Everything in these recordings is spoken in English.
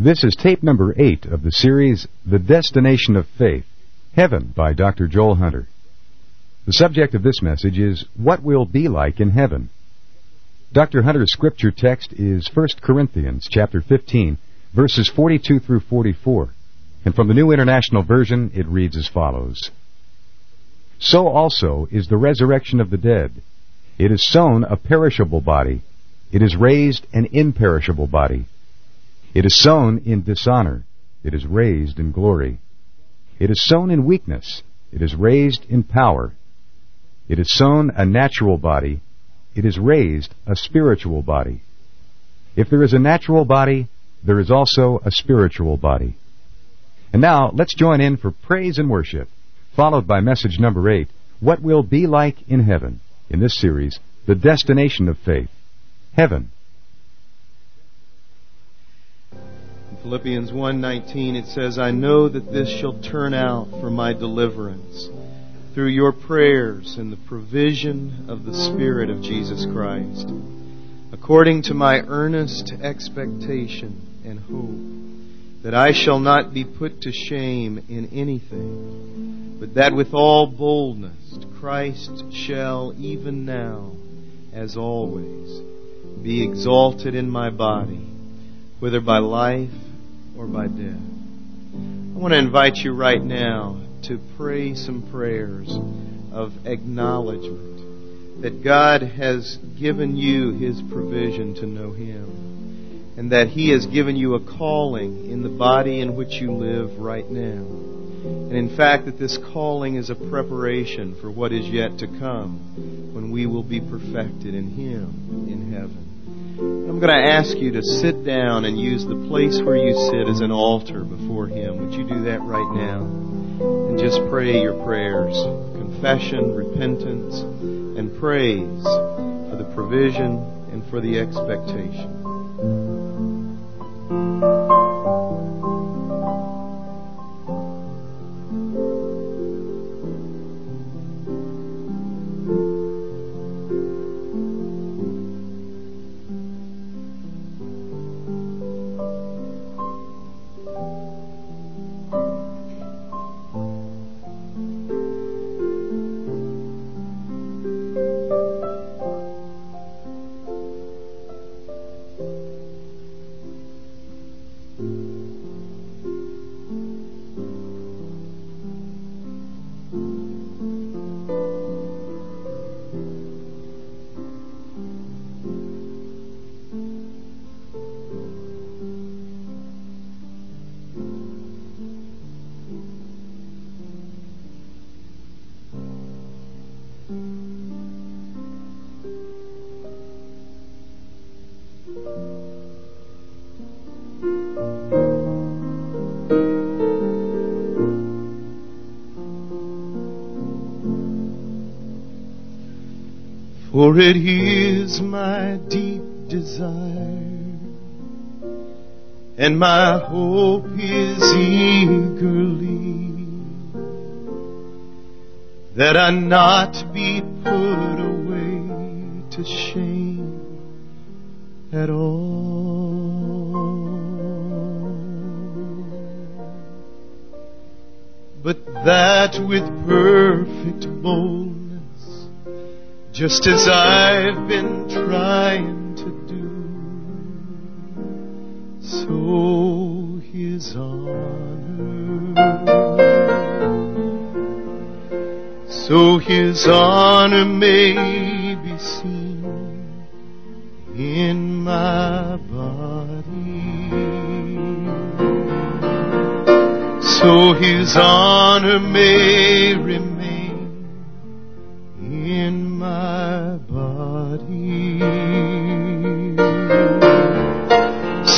This is tape number eight of the series The Destination of Faith Heaven by Dr. Joel Hunter. The subject of this message is What We'll Be Like in Heaven. Dr. Hunter's scripture text is 1 Corinthians chapter 15, verses 42 through 44. And from the New International Version, it reads as follows So also is the resurrection of the dead. It is sown a perishable body, it is raised an imperishable body. It is sown in dishonor. It is raised in glory. It is sown in weakness. It is raised in power. It is sown a natural body. It is raised a spiritual body. If there is a natural body, there is also a spiritual body. And now, let's join in for praise and worship, followed by message number eight, What Will Be Like in Heaven, in this series, The Destination of Faith, Heaven. Philippians 1:19 it says, "I know that this shall turn out for my deliverance through your prayers and the provision of the Spirit of Jesus Christ, according to my earnest expectation and hope that I shall not be put to shame in anything, but that with all boldness Christ shall even now as always be exalted in my body, whether by life or by death. I want to invite you right now to pray some prayers of acknowledgement that God has given you His provision to know Him and that He has given you a calling in the body in which you live right now. And in fact, that this calling is a preparation for what is yet to come when we will be perfected in Him in heaven. I'm going to ask you to sit down and use the place where you sit as an altar before Him. Would you do that right now? And just pray your prayers confession, repentance, and praise for the provision and for the expectation. For it is my deep desire, and my hope is eagerly that I not be put away to shame at all. But that with perfect boldness just as I've been trying to do, so His honor, so His honor may be seen in my body, so His honor may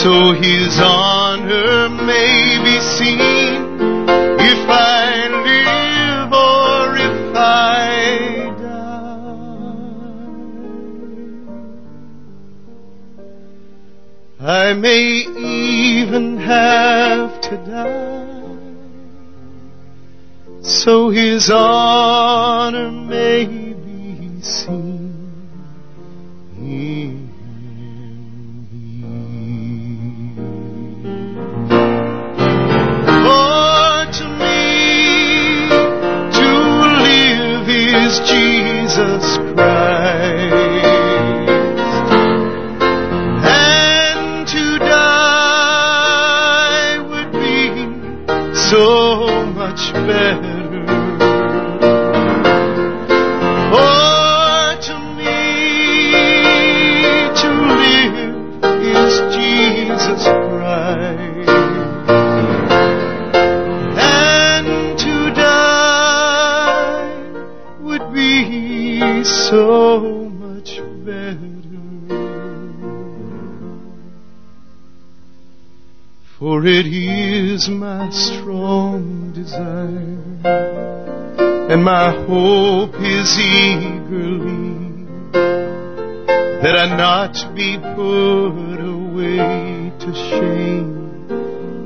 So his honor may be seen if I live or if I die. I may even have to die so his honor may it is my strong desire, and my hope is eagerly that I not be put away to shame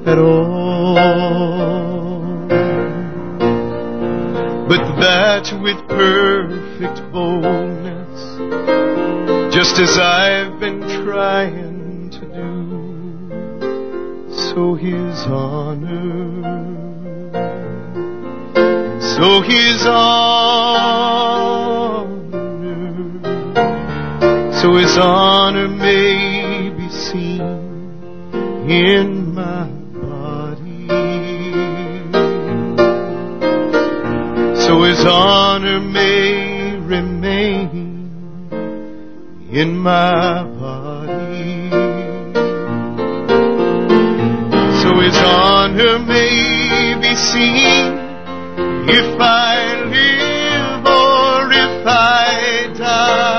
at all, but that with perfect boldness, just as I've been trying so his honor, so his honor, so his honor may be seen in my body, so his honor may remain in my so his honor may be seen if I live or if I die.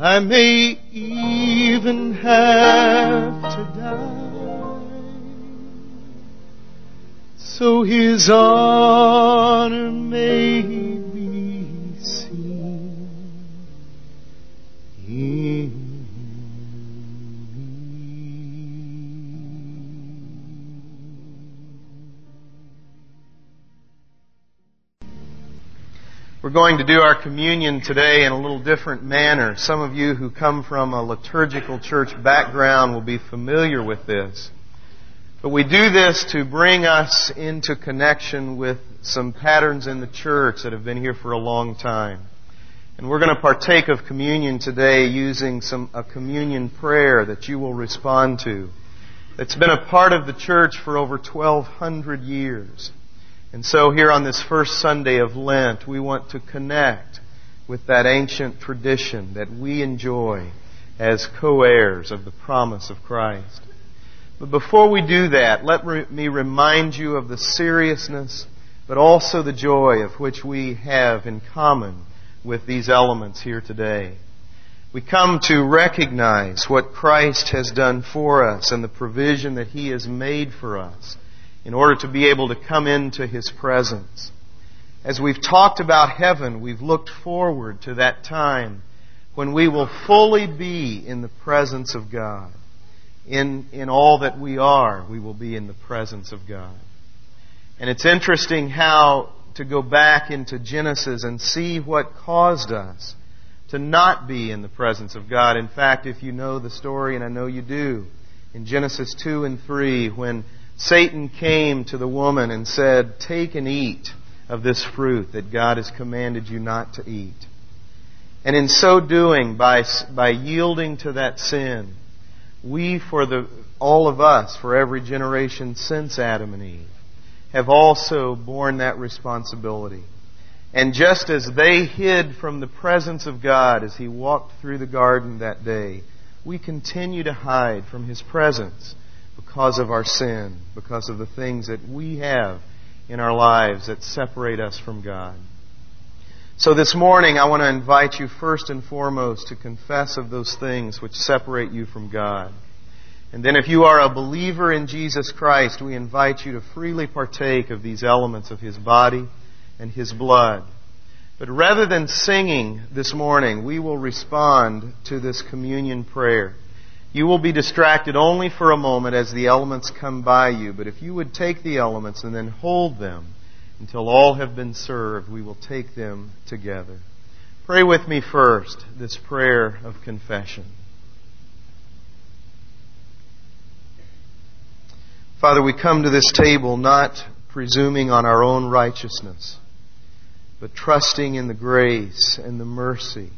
I may even have to die. So his honor may We're going to do our communion today in a little different manner. Some of you who come from a liturgical church background will be familiar with this. But we do this to bring us into connection with some patterns in the church that have been here for a long time. And we're going to partake of communion today using some, a communion prayer that you will respond to. It's been a part of the church for over 1200 years. And so here on this first Sunday of Lent, we want to connect with that ancient tradition that we enjoy as co-heirs of the promise of Christ. But before we do that, let me remind you of the seriousness, but also the joy of which we have in common with these elements here today. We come to recognize what Christ has done for us and the provision that He has made for us in order to be able to come into His presence. As we've talked about heaven, we've looked forward to that time when we will fully be in the presence of God. In, in all that we are, we will be in the presence of God. And it's interesting how to go back into Genesis and see what caused us to not be in the presence of God. In fact, if you know the story, and I know you do, in Genesis 2 and 3, when Satan came to the woman and said, Take and eat of this fruit that God has commanded you not to eat. And in so doing, by, by yielding to that sin, we, for the, all of us, for every generation since Adam and Eve, have also borne that responsibility. And just as they hid from the presence of God as He walked through the garden that day, we continue to hide from His presence because of our sin, because of the things that we have in our lives that separate us from God. So this morning, I want to invite you first and foremost to confess of those things which separate you from God. And then if you are a believer in Jesus Christ, we invite you to freely partake of these elements of His body and His blood. But rather than singing this morning, we will respond to this communion prayer. You will be distracted only for a moment as the elements come by you, but if you would take the elements and then hold them until all have been served, we will take them together. Pray with me first this prayer of confession. Father, we come to this table not presuming on our own righteousness, but trusting in the grace and the mercy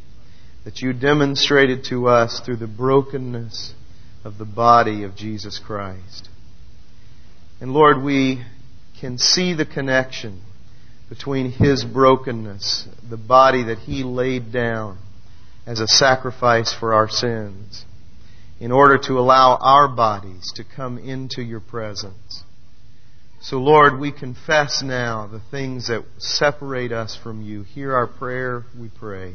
that you demonstrated to us through the brokenness of the body of Jesus Christ. And Lord, we can see the connection between His brokenness, the body that He laid down as a sacrifice for our sins, in order to allow our bodies to come into your presence. So, Lord, we confess now the things that separate us from you. Hear our prayer, we pray.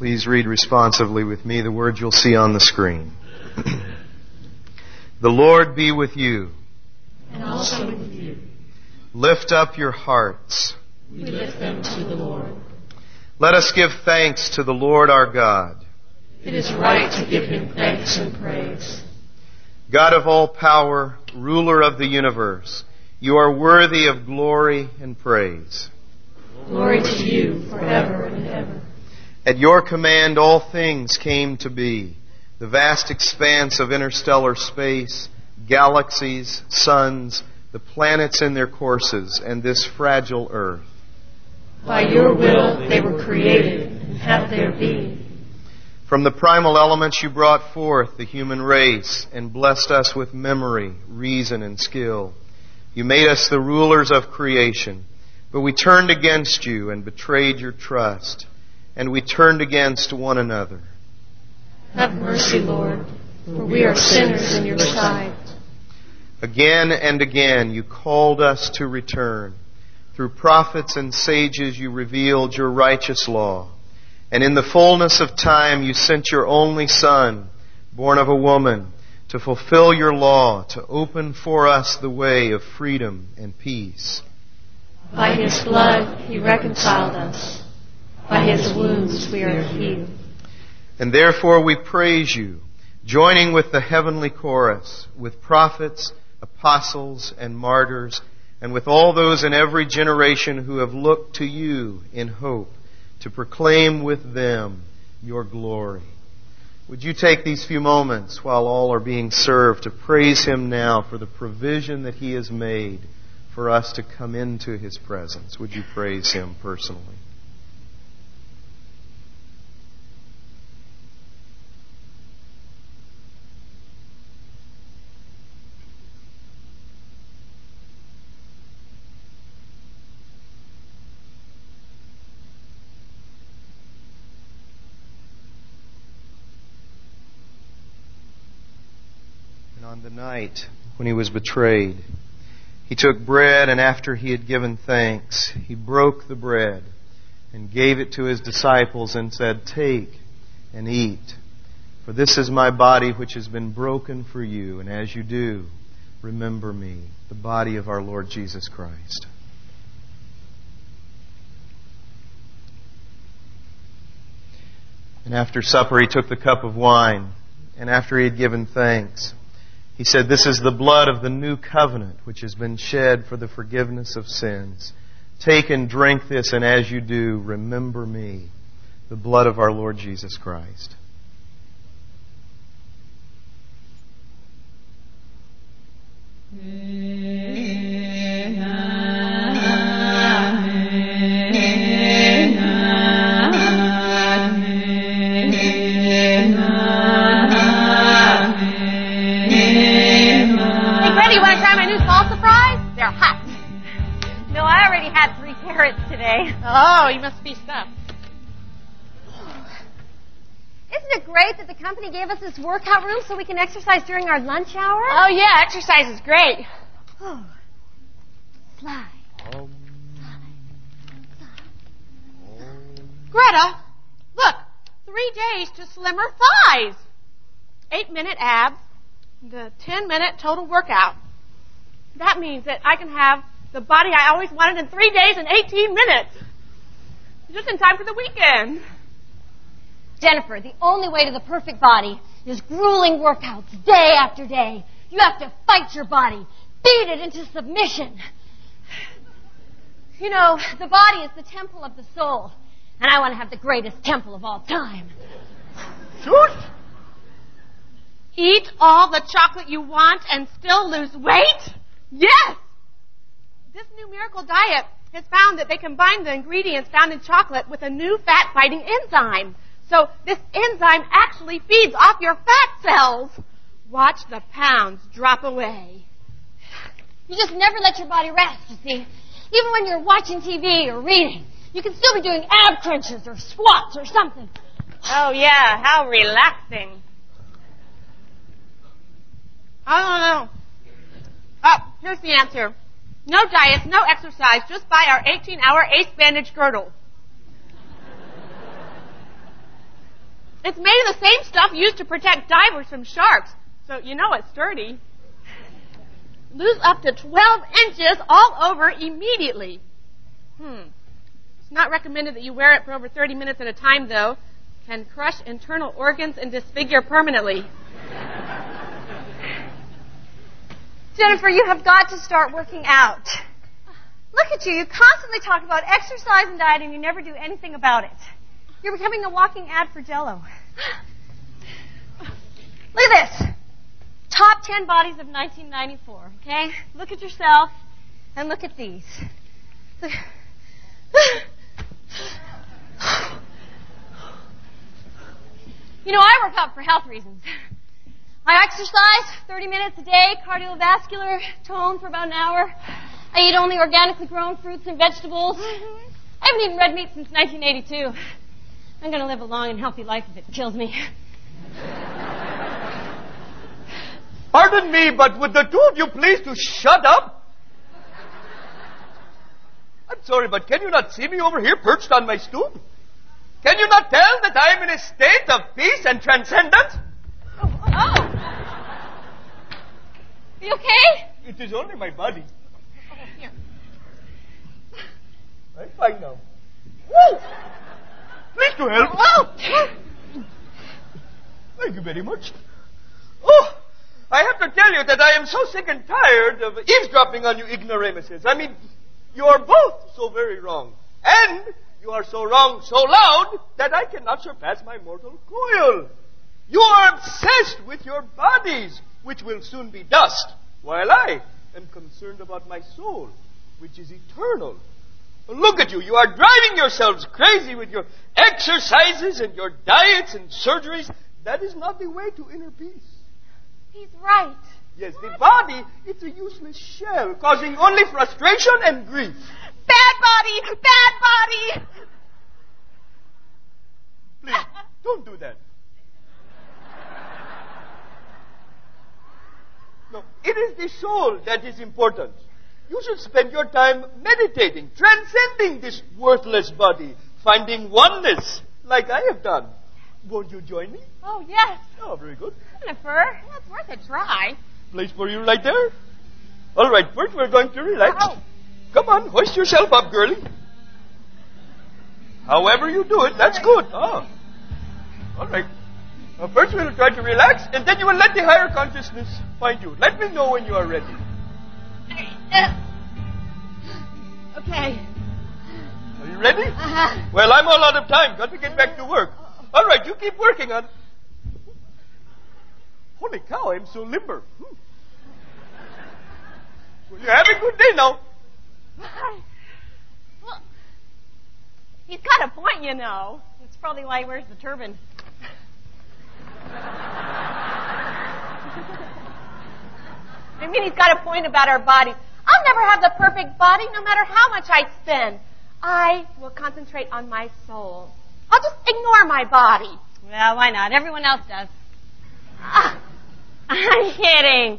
Please read responsively with me the words you'll see on the screen. the Lord be with you. And also with you. Lift up your hearts. We lift them to the Lord. Let us give thanks to the Lord our God. It is right to give him thanks and praise. God of all power, ruler of the universe, you are worthy of glory and praise. Glory to you forever and ever. At your command, all things came to be. The vast expanse of interstellar space, galaxies, suns, the planets in their courses, and this fragile earth. By your will they were created and have their being. From the primal elements you brought forth the human race and blessed us with memory, reason, and skill. You made us the rulers of creation, but we turned against you and betrayed your trust and we turned against one another. Have mercy, Lord, for we are sinners in your sight. Again and again you called us to return. Through prophets and sages you revealed your righteous law. And in the fullness of time you sent your only Son, born of a woman, to fulfill your law, to open for us the way of freedom and peace. By his blood he reconciled us. By his wounds we are healed. And therefore we praise you, joining with the heavenly chorus, with prophets, apostles, and martyrs, and with all those in every generation who have looked to you in hope to proclaim with them your glory. Would you take these few moments while all are being served to praise Him now for the provision that He has made for us to come into His presence? Would you praise Him personally? On the night when he was betrayed, he took bread and after he had given thanks, he broke the bread and gave it to his disciples and said, Take and eat. For this is my body which has been broken for you, and as you do, remember me, the body of our Lord Jesus Christ. And after supper, he took the cup of wine, and after he had given thanks, he said, This is the blood of the new covenant which has been shed for the forgiveness of sins. Take and drink this, and as you do, remember me, the blood of our Lord Jesus Christ. Today. Oh, you must be stuffed. Isn't it great that the company gave us this workout room so we can exercise during our lunch hour? Oh, yeah, exercise is great. Oh. Slide. Um, Greta, look, three days to slimmer thighs. Eight minute abs, the ten minute total workout. That means that I can have the body I always wanted in three days and 18 minutes. Just in time for the weekend. Jennifer, the only way to the perfect body is grueling workouts day after day. You have to fight your body, beat it into submission. You know, the body is the temple of the soul, and I want to have the greatest temple of all time. Shoot! Eat all the chocolate you want and still lose weight? Yes! This new miracle diet has found that they combine the ingredients found in chocolate with a new fat fighting enzyme. So this enzyme actually feeds off your fat cells. Watch the pounds drop away. You just never let your body rest, you see. Even when you're watching TV or reading, you can still be doing ab crunches or squats or something. Oh yeah, how relaxing. I don't know. Oh, here's the answer. No diets, no exercise, just buy our 18 hour ace bandage girdle. It's made of the same stuff used to protect divers from sharks, so you know it's sturdy. Lose up to 12 inches all over immediately. Hmm. It's not recommended that you wear it for over 30 minutes at a time, though. Can crush internal organs and disfigure permanently. Jennifer, you have got to start working out. Look at you. You constantly talk about exercise and diet and you never do anything about it. You're becoming a walking ad for Jello. Look at this. Top 10 bodies of 1994, okay? Look at yourself and look at these. You know, I work out for health reasons. I exercise 30 minutes a day, cardiovascular tone for about an hour. I eat only organically grown fruits and vegetables. I haven't eaten red meat since 1982. I'm going to live a long and healthy life if it kills me. Pardon me, but would the two of you please to shut up? I'm sorry, but can you not see me over here perched on my stoop? Can you not tell that I am in a state of peace and transcendence? Oh! You okay? It is only my body. Oh, here. I'm fine now. Woo! Please to help. Oh! Thank you very much. Oh, I have to tell you that I am so sick and tired of eavesdropping on you ignoramuses. I mean, you are both so very wrong. And you are so wrong, so loud, that I cannot surpass my mortal coil. You are obsessed with your bodies, which will soon be dust, while I am concerned about my soul, which is eternal. Look at you. You are driving yourselves crazy with your exercises and your diets and surgeries. That is not the way to inner peace. He's right. Yes, the body, it's a useless shell, causing only frustration and grief. Bad body! Bad body! Please, don't do that. No, it is the soul that is important. You should spend your time meditating, transcending this worthless body, finding oneness, like I have done. Won't you join me? Oh, yes. Oh, very good. Jennifer, that's worth a try. Place for you right there. All right, first we're going to relax. Oh. Come on, hoist yourself up, girlie. However you do it, that's good. Oh. All right. Now first we'll try to relax, and then you will let the higher consciousness find you. Let me know when you are ready. Okay. Are you ready? Uh-huh. Well, I'm all out of time. Got to get back to work. All right, you keep working on. Holy cow, I'm so limber. Hmm. Well, you have a good day now. Well, he's got a point, you know. It's probably why he wears the turban. I mean, he's got a point about our bodies. I'll never have the perfect body, no matter how much I spend. I will concentrate on my soul. I'll just ignore my body. Well, why not? Everyone else does. Ah, I'm kidding.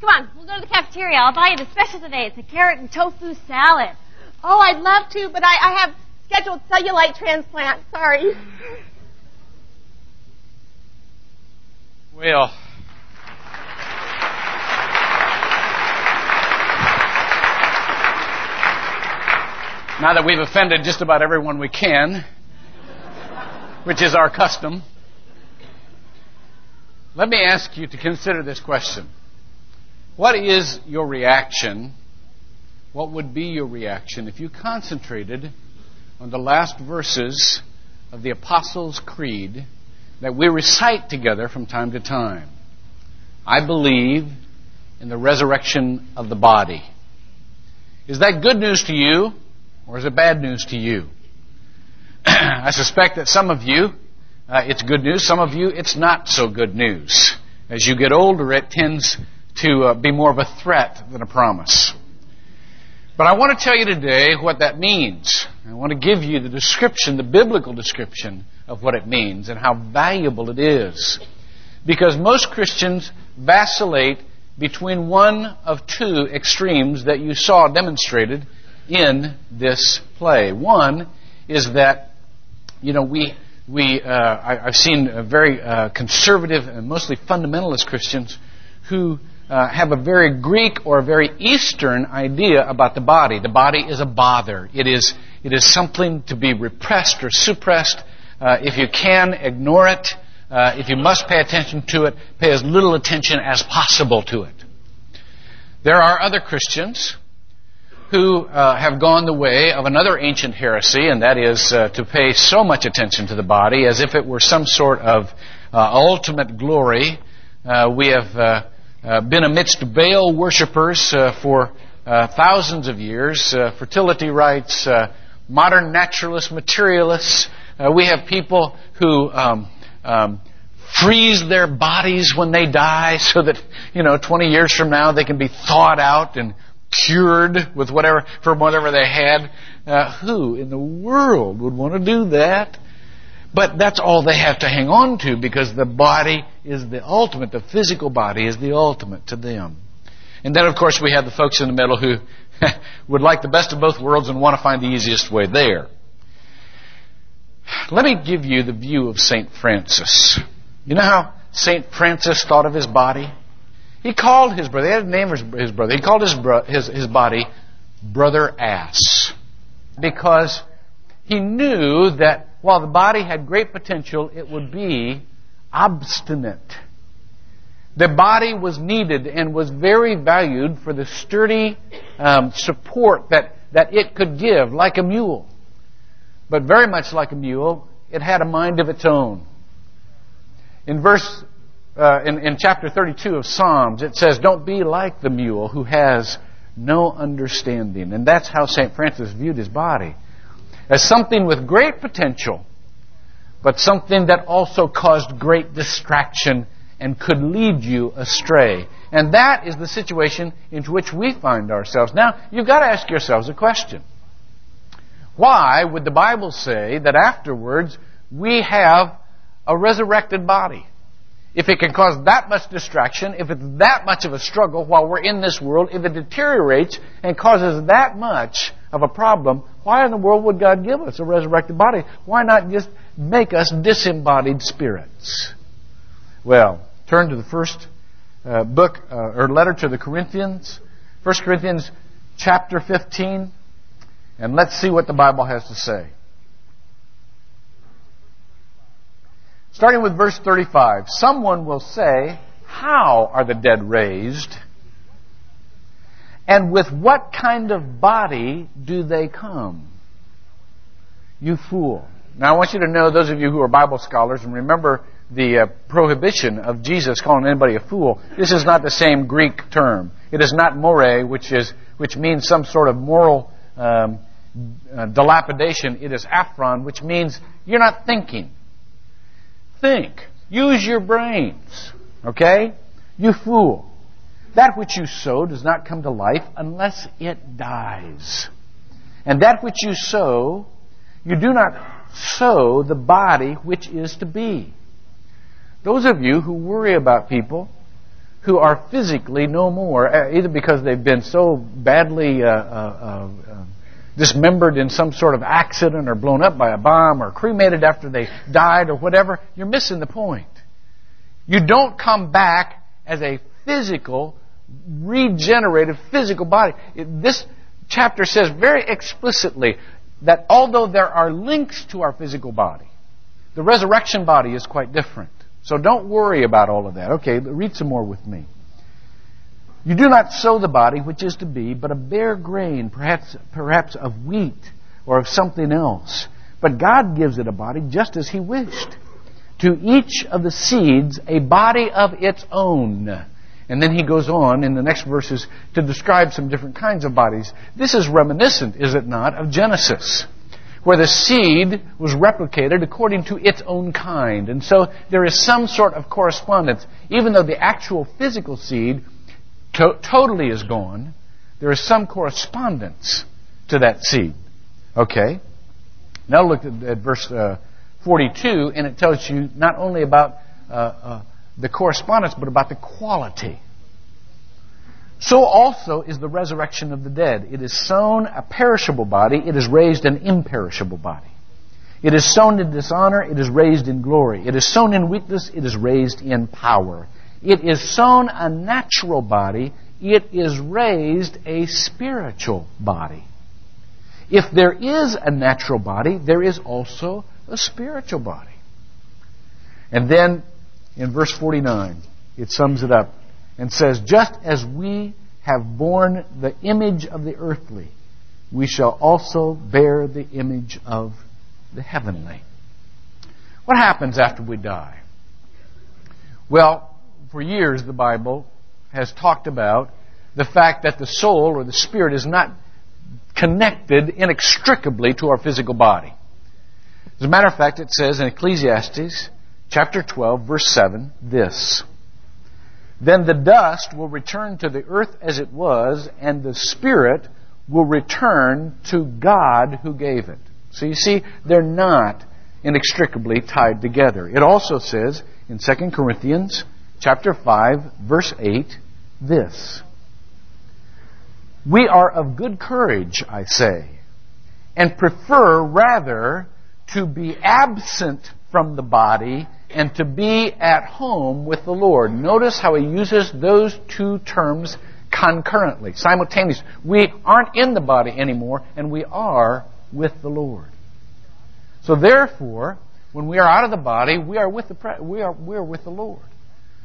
Come on, we'll go to the cafeteria. I'll buy you the special today. It's a carrot and tofu salad. Oh, I'd love to, but I, I have scheduled cellulite transplant. Sorry. Well, now that we've offended just about everyone we can, which is our custom, let me ask you to consider this question. What is your reaction? What would be your reaction if you concentrated on the last verses of the Apostles' Creed that we recite together from time to time? I believe in the resurrection of the body. Is that good news to you, or is it bad news to you? I suspect that some of you, uh, it's good news. Some of you, it's not so good news. As you get older, it tends to uh, be more of a threat than a promise. But I want to tell you today what that means. I want to give you the description, the biblical description of what it means and how valuable it is. Because most Christians vacillate between one of two extremes that you saw demonstrated in this play. One is that, you know, we, we, uh, I, have seen very uh, conservative and mostly fundamentalist Christians who uh, have a very Greek or a very Eastern idea about the body. The body is a bother. It is, it is something to be repressed or suppressed. Uh, if you can, ignore it. Uh, if you must pay attention to it, pay as little attention as possible to it. There are other Christians who uh, have gone the way of another ancient heresy, and that is uh, to pay so much attention to the body as if it were some sort of uh, ultimate glory. Uh, we have uh, uh, been amidst Baal worshippers for thousands of years, fertility rites, modern naturalists, materialists. we have people who um, um, freeze their bodies when they die so that, you know, 20 years from now they can be thawed out and cured with whatever, from whatever they had. Uh, who in the world would want to do that? But that's all they have to hang on to because the body is the ultimate. The physical body is the ultimate to them. And then, of course, we have the folks in the middle who would like the best of both worlds and want to find the easiest way there. Let me give you the view of St. Francis. You know how St. Francis thought of his body? He called his brother, he had a name for his brother, he called his, bro, his, his body Brother Ass. Because he knew that while the body had great potential, it would be obstinate. The body was needed and was very valued for the sturdy um, support that, that it could give, like a mule. But very much like a mule, it had a mind of its own. In verse, uh, in, in chapter 32 of Psalms, it says, Don't be like the mule who has no understanding. And that's how St. Francis viewed his body. As something with great potential, but something that also caused great distraction and could lead you astray. And that is the situation into which we find ourselves. Now, you've got to ask yourselves a question. Why would the Bible say that afterwards we have a resurrected body? If it can cause that much distraction, if it's that much of a struggle while we're in this world, if it deteriorates and causes that much of a problem, why in the world would God give us a resurrected body? Why not just make us disembodied spirits? Well, turn to the first uh, book uh, or letter to the Corinthians, 1 Corinthians chapter 15. And let's see what the Bible has to say. Starting with verse 35, someone will say, How are the dead raised? And with what kind of body do they come? You fool. Now I want you to know, those of you who are Bible scholars, and remember the uh, prohibition of Jesus calling anybody a fool. This is not the same Greek term. It is not more, which is which means some sort of moral um, uh, dilapidation, it is aphron, which means you're not thinking. Think. Use your brains. Okay? You fool. That which you sow does not come to life unless it dies. And that which you sow, you do not sow the body which is to be. Those of you who worry about people who are physically no more, uh, either because they've been so badly uh, uh, uh dismembered in some sort of accident or blown up by a bomb or cremated after they died or whatever, you're missing the point. You don't come back as a physical, regenerated physical body. This chapter says very explicitly that although there are links to our physical body, the resurrection body is quite different. So don't worry about all of that. Okay, read some more with me. You do not sow the body which is to be, but a bare grain, perhaps, perhaps of wheat or of something else. But God gives it a body just as He wished. To each of the seeds, a body of its own. And then he goes on in the next verses to describe some different kinds of bodies. This is reminiscent, is it not, of Genesis, where the seed was replicated according to its own kind. And so there is some sort of correspondence. Even though the actual physical seed to- totally is gone, there is some correspondence to that seed. Okay? Now look at, at verse uh, 42, and it tells you not only about uh, uh, the correspondence, but about the quality. So also is the resurrection of the dead. It is sown a perishable body, it is raised an imperishable body. It is sown in dishonor, it is raised in glory. It is sown in weakness, it is raised in power. It is sown a natural body, it is raised a spiritual body. If there is a natural body, there is also a spiritual body. And then in verse 49, it sums it up and says, Just as we have borne the image of the earthly, we shall also bear the image of the heavenly. What happens after we die? Well, for years the Bible has talked about the fact that the soul or the spirit is not connected inextricably to our physical body. As a matter of fact, it says in Ecclesiastes chapter 12, verse 7, this. Then the dust will return to the earth as it was, and the spirit will return to God who gave it. So you see, they're not inextricably tied together. It also says in 2 Corinthians chapter 5, verse 8, this. We are of good courage, I say, and prefer rather to be absent from the body and to be at home with the Lord. Notice how he uses those two terms concurrently, simultaneously. We aren't in the body anymore, and we are with the Lord. So therefore, when we are out of the body, we are with the we are we are with the Lord.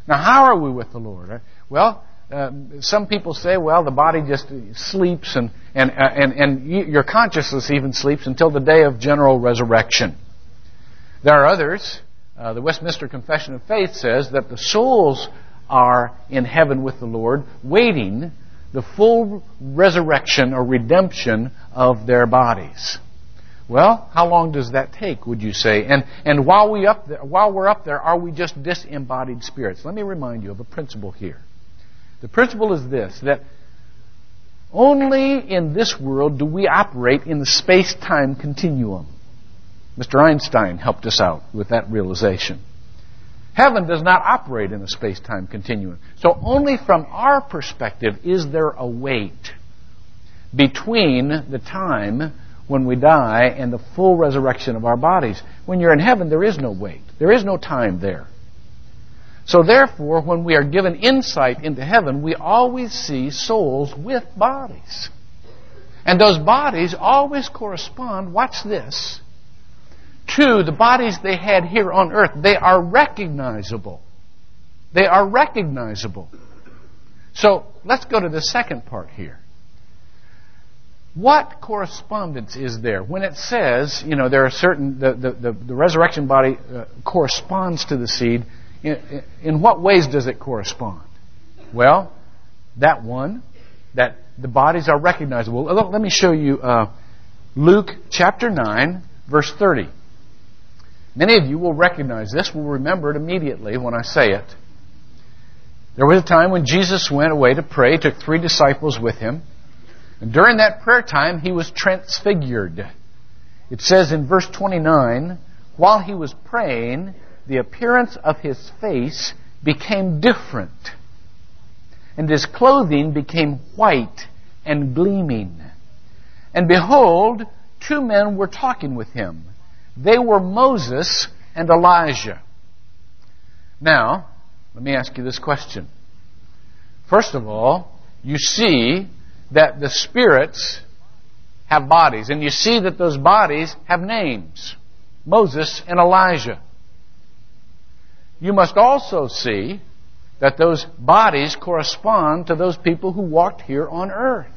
Now, how are we with the Lord? Well, um, some people say, well, the body just sleeps and, and, uh, and, and your consciousness even sleeps until the day of general resurrection. There are others. Uh, the Westminster Confession of Faith says that the souls are in heaven with the Lord, waiting the full resurrection or redemption of their bodies. Well, how long does that take, would you say? And, and while, we up there, while we're up there, are we just disembodied spirits? Let me remind you of a principle here. The principle is this that only in this world do we operate in the space time continuum. Mr. Einstein helped us out with that realization. Heaven does not operate in a space time continuum. So, only from our perspective is there a wait between the time when we die and the full resurrection of our bodies. When you're in heaven, there is no wait, there is no time there. So therefore, when we are given insight into heaven, we always see souls with bodies. And those bodies always correspond, watch this, to the bodies they had here on earth. They are recognizable. They are recognizable. So let's go to the second part here. What correspondence is there when it says, you know, there are certain, the, the, the, the resurrection body uh, corresponds to the seed? In, in what ways does it correspond? Well, that one, that the bodies are recognizable. Let me show you uh, Luke chapter 9, verse 30. Many of you will recognize this, will remember it immediately when I say it. There was a time when Jesus went away to pray, took three disciples with him. And during that prayer time, he was transfigured. It says in verse 29, while he was praying, the appearance of his face became different, and his clothing became white and gleaming. And behold, two men were talking with him. They were Moses and Elijah. Now, let me ask you this question. First of all, you see that the spirits have bodies, and you see that those bodies have names Moses and Elijah you must also see that those bodies correspond to those people who walked here on earth.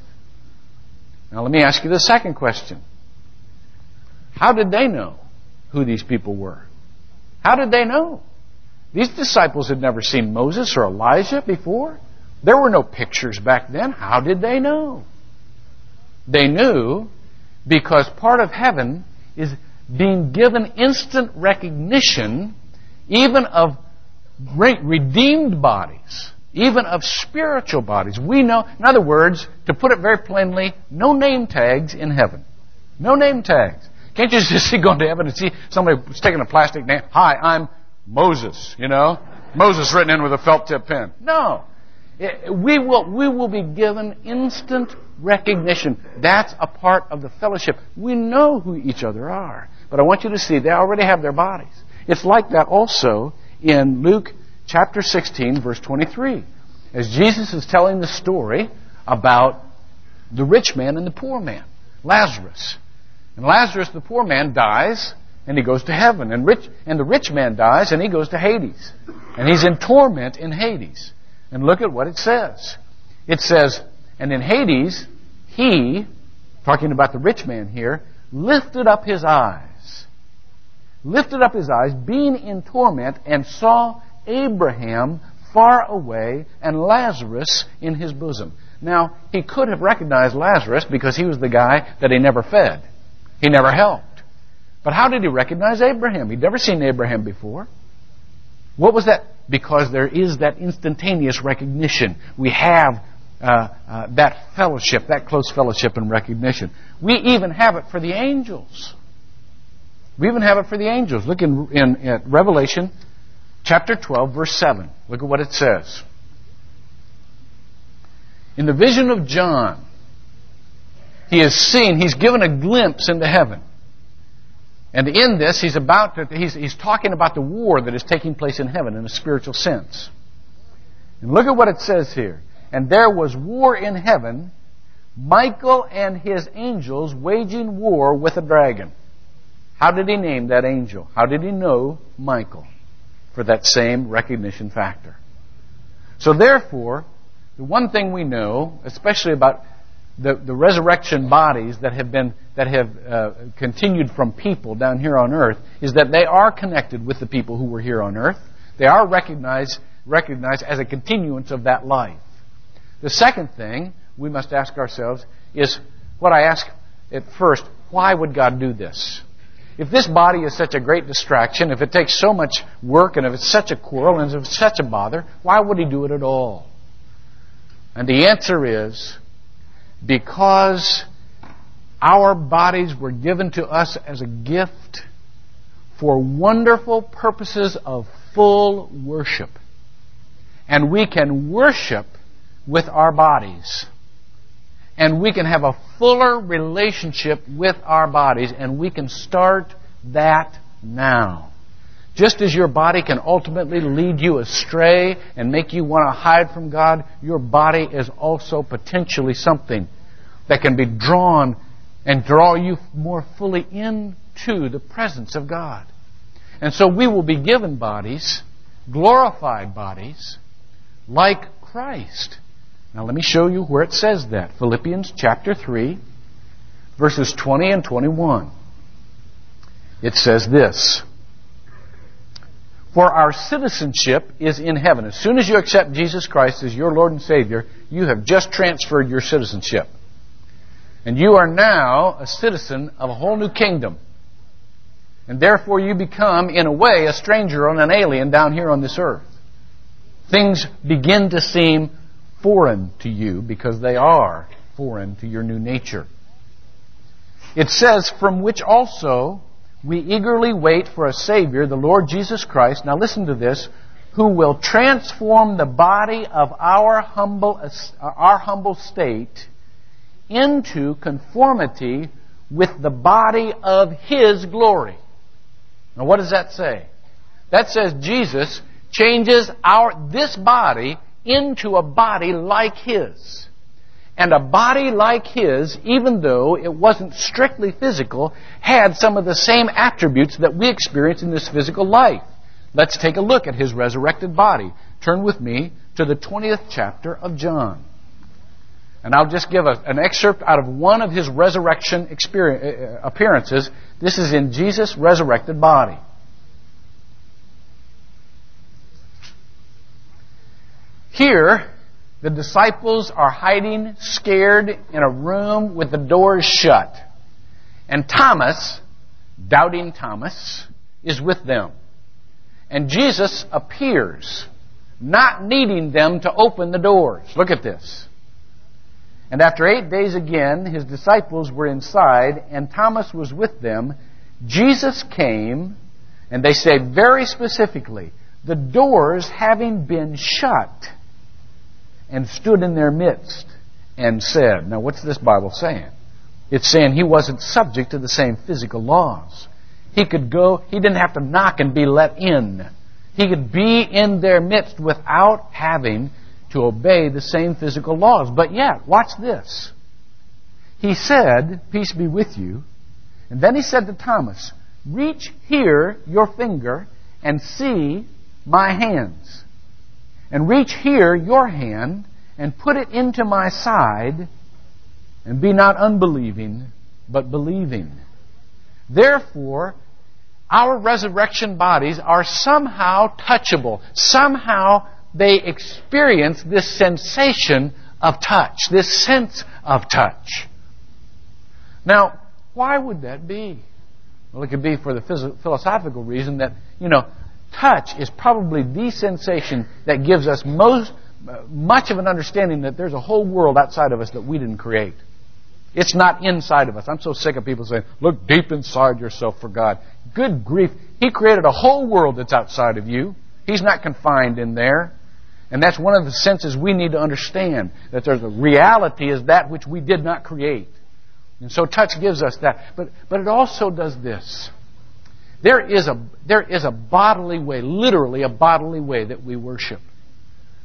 Now, let me ask you the second question. How did they know who these people were? How did they know? These disciples had never seen Moses or Elijah before. There were no pictures back then. How did they know? They knew because part of heaven is being given instant recognition even of redeemed bodies, even of spiritual bodies. We know, in other words, to put it very plainly, no name tags in heaven. No name tags. Can't you just see going to heaven and see somebody taking a plastic name? Hi, I'm Moses, you know? Moses written in with a felt tip pen. No. We will, we will be given instant recognition. That's a part of the fellowship. We know who each other are. But I want you to see they already have their bodies. It's like that also in Luke chapter 16, verse 23. As Jesus is telling the story about the rich man and the poor man, Lazarus. And Lazarus, the poor man, dies and he goes to heaven. And, rich, and the rich man dies and he goes to Hades. And he's in torment in Hades. And look at what it says. It says, and in Hades, he, talking about the rich man here, lifted up his eyes. Lifted up his eyes, being in torment, and saw Abraham far away and Lazarus in his bosom. Now, he could have recognized Lazarus because he was the guy that he never fed. He never helped. But how did he recognize Abraham? He'd never seen Abraham before. What was that? Because there is that instantaneous recognition. We have uh, uh, that fellowship, that close fellowship and recognition. We even have it for the angels. We even have it for the angels. Look in, in, Revelation chapter 12, verse 7. Look at what it says. In the vision of John, he has seen, he's given a glimpse into heaven. And in this, he's about to, he's, he's talking about the war that is taking place in heaven in a spiritual sense. And look at what it says here. And there was war in heaven, Michael and his angels waging war with a dragon. How did he name that angel? How did he know Michael? For that same recognition factor. So therefore, the one thing we know, especially about the, the resurrection bodies that have been that have uh, continued from people down here on earth is that they are connected with the people who were here on earth. They are recognized recognized as a continuance of that life. The second thing we must ask ourselves is what I ask at first: Why would God do this? If this body is such a great distraction, if it takes so much work, and if it's such a quarrel, and if it's such a bother, why would He do it at all? And the answer is because our bodies were given to us as a gift for wonderful purposes of full worship. And we can worship with our bodies. And we can have a fuller relationship with our bodies, and we can start that now. Just as your body can ultimately lead you astray and make you want to hide from God, your body is also potentially something that can be drawn and draw you more fully into the presence of God. And so we will be given bodies, glorified bodies, like Christ. Now let me show you where it says that. Philippians chapter 3, verses 20 and 21. It says this. For our citizenship is in heaven. As soon as you accept Jesus Christ as your Lord and Savior, you have just transferred your citizenship. And you are now a citizen of a whole new kingdom. And therefore you become, in a way, a stranger and an alien down here on this earth. Things begin to seem foreign to you because they are foreign to your new nature. It says, from which also we eagerly wait for a Savior, the Lord Jesus Christ. Now listen to this. Who will transform the body of our humble, our humble state into conformity with the body of His glory. Now what does that say? That says Jesus changes our, this body into a body like His. And a body like His, even though it wasn't strictly physical, had some of the same attributes that we experience in this physical life. Let's take a look at His resurrected body. Turn with me to the 20th chapter of John. And I'll just give a, an excerpt out of one of his resurrection uh, uh, appearances. This is in Jesus' resurrected body. Here, The disciples are hiding, scared, in a room with the doors shut. And Thomas, doubting Thomas, is with them. And Jesus appears, not needing them to open the doors. Look at this. And after eight days again, his disciples were inside, and Thomas was with them. Jesus came, and they say very specifically, the doors having been shut, and stood in their midst, and said, Now, what's this Bible saying? It's saying he wasn't subject to the same physical laws. He could go, he didn't have to knock and be let in. He could be in their midst without having to obey the same physical laws. But yet, watch this. He said, Peace be with you. And then he said to Thomas, Reach here your finger and see my hands. And reach here your hand and put it into my side and be not unbelieving, but believing. Therefore, our resurrection bodies are somehow touchable. Somehow they experience this sensation of touch, this sense of touch. Now, why would that be? Well, it could be for the philosophical reason that, you know, touch is probably the sensation that gives us most, uh, much of an understanding that there's a whole world outside of us that we didn't create. It's not inside of us. I'm so sick of people saying, look deep inside yourself for God. Good grief. He created a whole world that's outside of you. He's not confined in there. And that's one of the senses we need to understand that there's a reality is that which we did not create. And so touch gives us that. But, but it also does this. There is, a, there is a bodily way, literally a bodily way that we worship.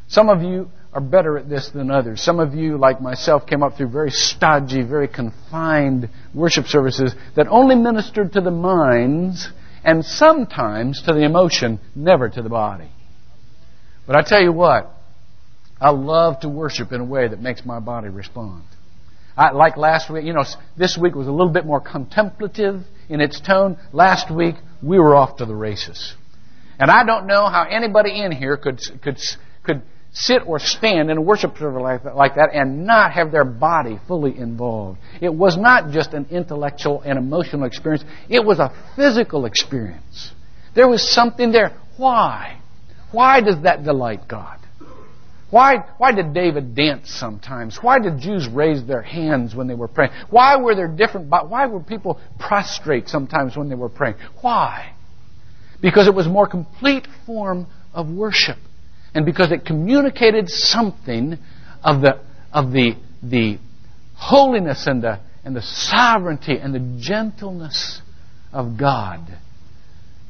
Some of you are better at this than others. Some of you, like myself, came up through very stodgy, very confined worship services that only ministered to the minds and sometimes to the emotion, never to the body. But I tell you what, I love to worship in a way that makes my body respond. I, like last week, you know, this week was a little bit more contemplative in its tone. Last week, we were off to the races. And I don't know how anybody in here could, could, could sit or stand in a worship service like that, like that and not have their body fully involved. It was not just an intellectual and emotional experience, it was a physical experience. There was something there. Why? Why does that delight God? Why, why did David dance sometimes? Why did Jews raise their hands when they were praying? Why were there different, why were people prostrate sometimes when they were praying? Why? Because it was a more complete form of worship and because it communicated something of the, of the, the holiness and the, and the sovereignty and the gentleness of God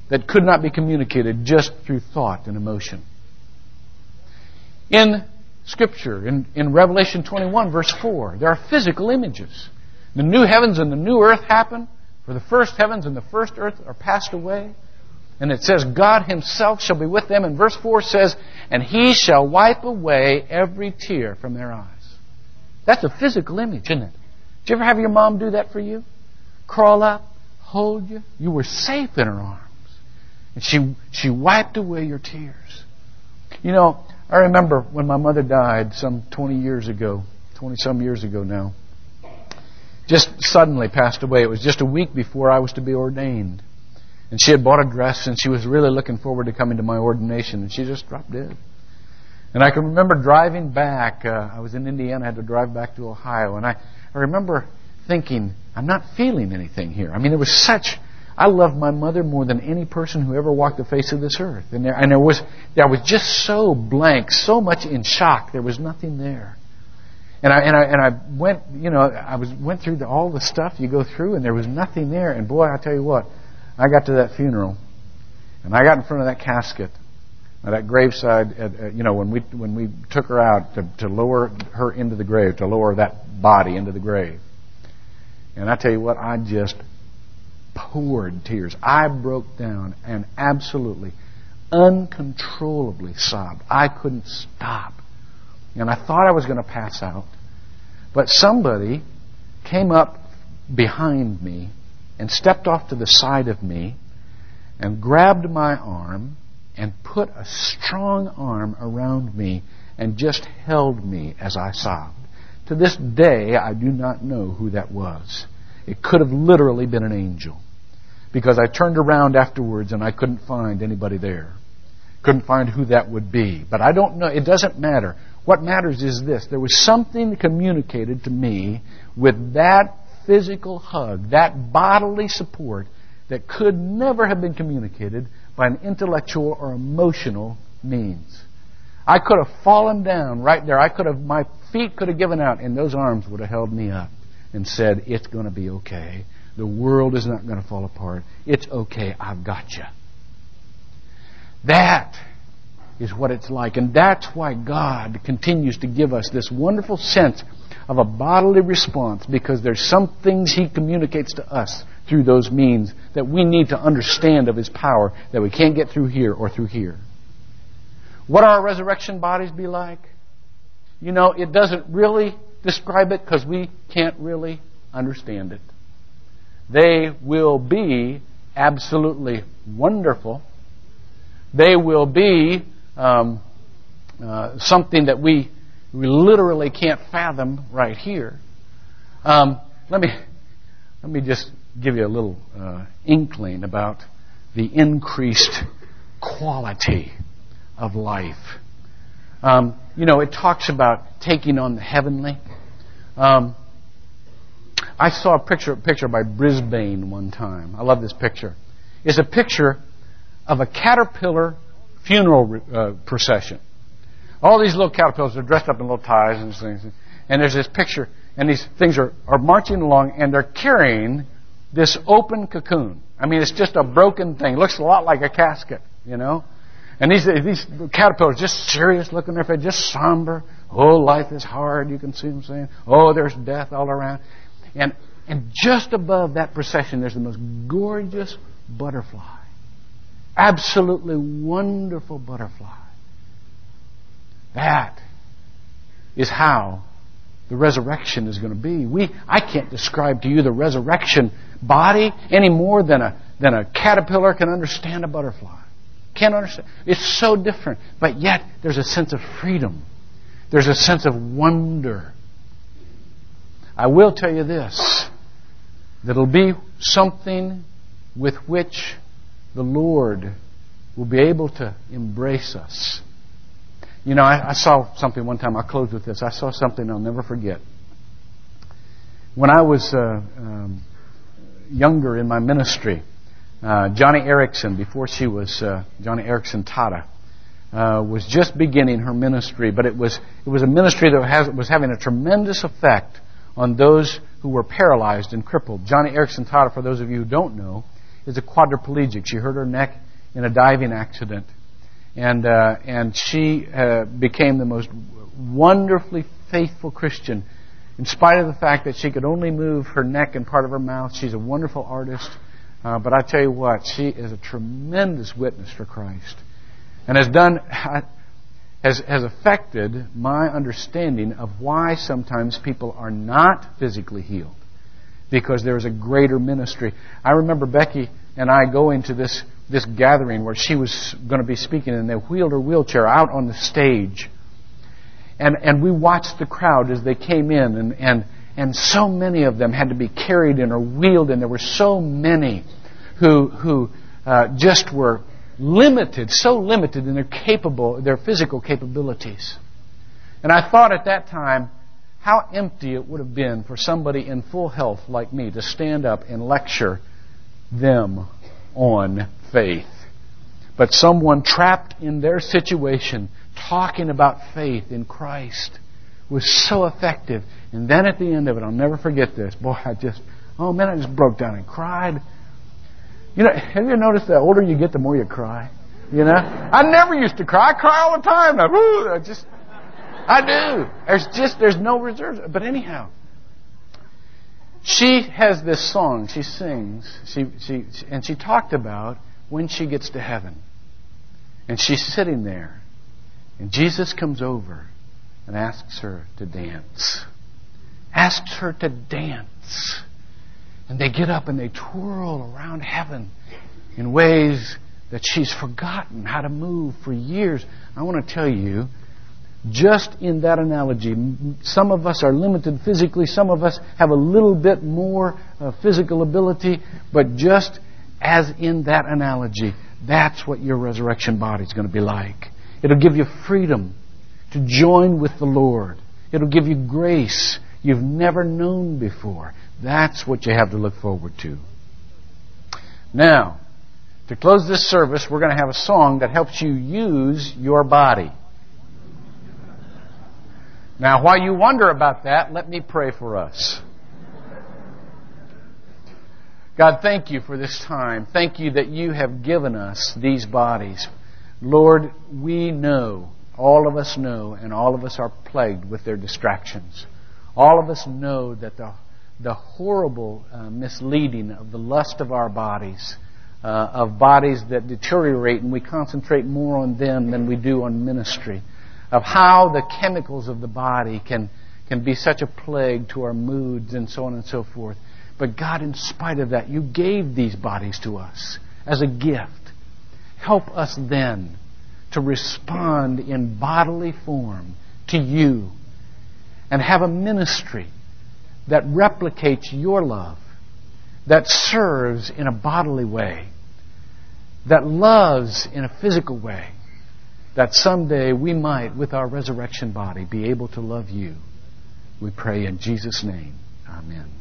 that could not be communicated just through thought and emotion. In Scripture, in, in Revelation 21, verse 4, there are physical images. The new heavens and the new earth happen, for the first heavens and the first earth are passed away. And it says, God Himself shall be with them. And verse 4 says, And He shall wipe away every tear from their eyes. That's a physical image, isn't it? Did you ever have your mom do that for you? Crawl up, hold you. You were safe in her arms. And she, she wiped away your tears. You know, I remember when my mother died some 20 years ago, 20 some years ago now. Just suddenly passed away. It was just a week before I was to be ordained. And she had bought a dress and she was really looking forward to coming to my ordination and she just dropped dead. And I can remember driving back. Uh, I was in Indiana. I had to drive back to Ohio. And I, I remember thinking, I'm not feeling anything here. I mean, there was such. I loved my mother more than any person who ever walked the face of this earth. And there, and there was, was just so blank, so much in shock. There was nothing there. And I and I and I went, you know, I was went through the, all the stuff you go through, and there was nothing there. And boy, I tell you what, I got to that funeral, and I got in front of that casket, at that graveside. At, at, you know, when we when we took her out to, to lower her into the grave, to lower that body into the grave. And I tell you what, I just poured tears. I broke down and absolutely, uncontrollably sobbed. I couldn't stop. And I thought I was going to pass out. But somebody came up behind me and stepped off to the side of me and grabbed my arm and put a strong arm around me and just held me as I sobbed. To this day, I do not know who that was. It could have literally been an angel. Because I turned around afterwards and I couldn't find anybody there. Couldn't find who that would be. But I don't know. It doesn't matter. What matters is this. There was something communicated to me with that physical hug, that bodily support that could never have been communicated by an intellectual or emotional means. I could have fallen down right there. I could have, my feet could have given out and those arms would have held me up and said, it's going to be okay. The world is not going to fall apart. It's okay. I've got you. That is what it's like. And that's why God continues to give us this wonderful sense of a bodily response because there's some things He communicates to us through those means that we need to understand of His power that we can't get through here or through here. What our resurrection bodies be like? You know, it doesn't really describe it because we can't really understand it. They will be absolutely wonderful. They will be um, uh, something that we we literally can't fathom right here. Um, let me let me just give you a little uh, inkling about the increased quality of life. Um, you know, it talks about taking on the heavenly. Um, I saw a picture, picture by Brisbane one time. I love this picture. It's a picture of a caterpillar funeral uh, procession. All these little caterpillars are dressed up in little ties and things. And there's this picture, and these things are, are marching along, and they're carrying this open cocoon. I mean, it's just a broken thing. It looks a lot like a casket, you know? And these, these caterpillars just serious looking their face, just somber. Oh, life is hard, you can see them saying. Oh, there's death all around. And, and just above that procession, there's the most gorgeous butterfly. Absolutely wonderful butterfly. That is how the resurrection is going to be. We, I can't describe to you the resurrection body any more than a, than a caterpillar can understand a butterfly. Can't understand. It's so different. But yet, there's a sense of freedom. There's a sense of wonder. I will tell you this that it'll be something with which the Lord will be able to embrace us you know, I, I saw something one time. I'll close with this. I saw something I'll never forget. When I was uh, um, younger in my ministry, uh, Joni Eareckson, before she was uh, Joni Eareckson Tada, uh, was just beginning her ministry, but it was it was a ministry that has, was having a tremendous effect on those who were paralyzed and crippled. Joni Eareckson Tada, for those of you who don't know, is a quadriplegic. She hurt her neck in a diving accident and uh, and she uh, became the most wonderfully faithful Christian. In spite of the fact that she could only move her neck and part of her mouth, she's a wonderful artist. Uh, but I tell you what, she is a tremendous witness for Christ, and has done has has affected my understanding of why sometimes people are not physically healed, because there is a greater ministry. I remember Becky and I going to this this gathering where she was going to be speaking, and they wheeled her wheelchair out on the stage. And, and we watched the crowd as they came in, and, and, and so many of them had to be carried and or wheeled, and there were so many who, who uh, just were limited, so limited in their capable, their physical capabilities. And I thought at that time, how empty it would have been for somebody in full health like me to stand up and lecture them on faith. But someone trapped in their situation talking about faith in Christ was so effective. And then at the end of it, I'll never forget this. Boy, I just, oh man, I just broke down and cried. You know, have you noticed the older you get, the more you cry? You know? I never used to cry. I cry all the time. I, I just, I do. There's just, there's no reserves. But anyhow, she has this song she sings, she, she, and she talked about when she gets to heaven. And she's sitting there, and Jesus comes over and asks her to dance. Asks her to dance. And they get up and they twirl around heaven in ways that she's forgotten how to move for years. I want to tell you Just in that analogy, some of us are limited physically, some of us have a little bit more uh, physical ability, but just as in that analogy, that's what your resurrection body is going to be like. It'll give you freedom to join with the Lord. It'll give you grace you've never known before. That's what you have to look forward to. Now, to close this service, we're going to have a song that helps you use your body. Now, while you wonder about that, let me pray for us. God, thank you for this time. Thank you that you have given us these bodies. Lord, we know, all of us know, and all of us are plagued with their distractions. All of us know that the, the horrible uh, misleading of the lust of our bodies, uh, of bodies that deteriorate, and we concentrate more on them than we do on ministry of how the chemicals of the body can, can be such a plague to our moods and so on and so forth. But God, in spite of that, you gave these bodies to us as a gift. Help us then to respond in bodily form to you and have a ministry that replicates your love, that serves in a bodily way, that loves in a physical way, that someday we might, with our resurrection body, be able to love you. We pray in Jesus' name. Amen.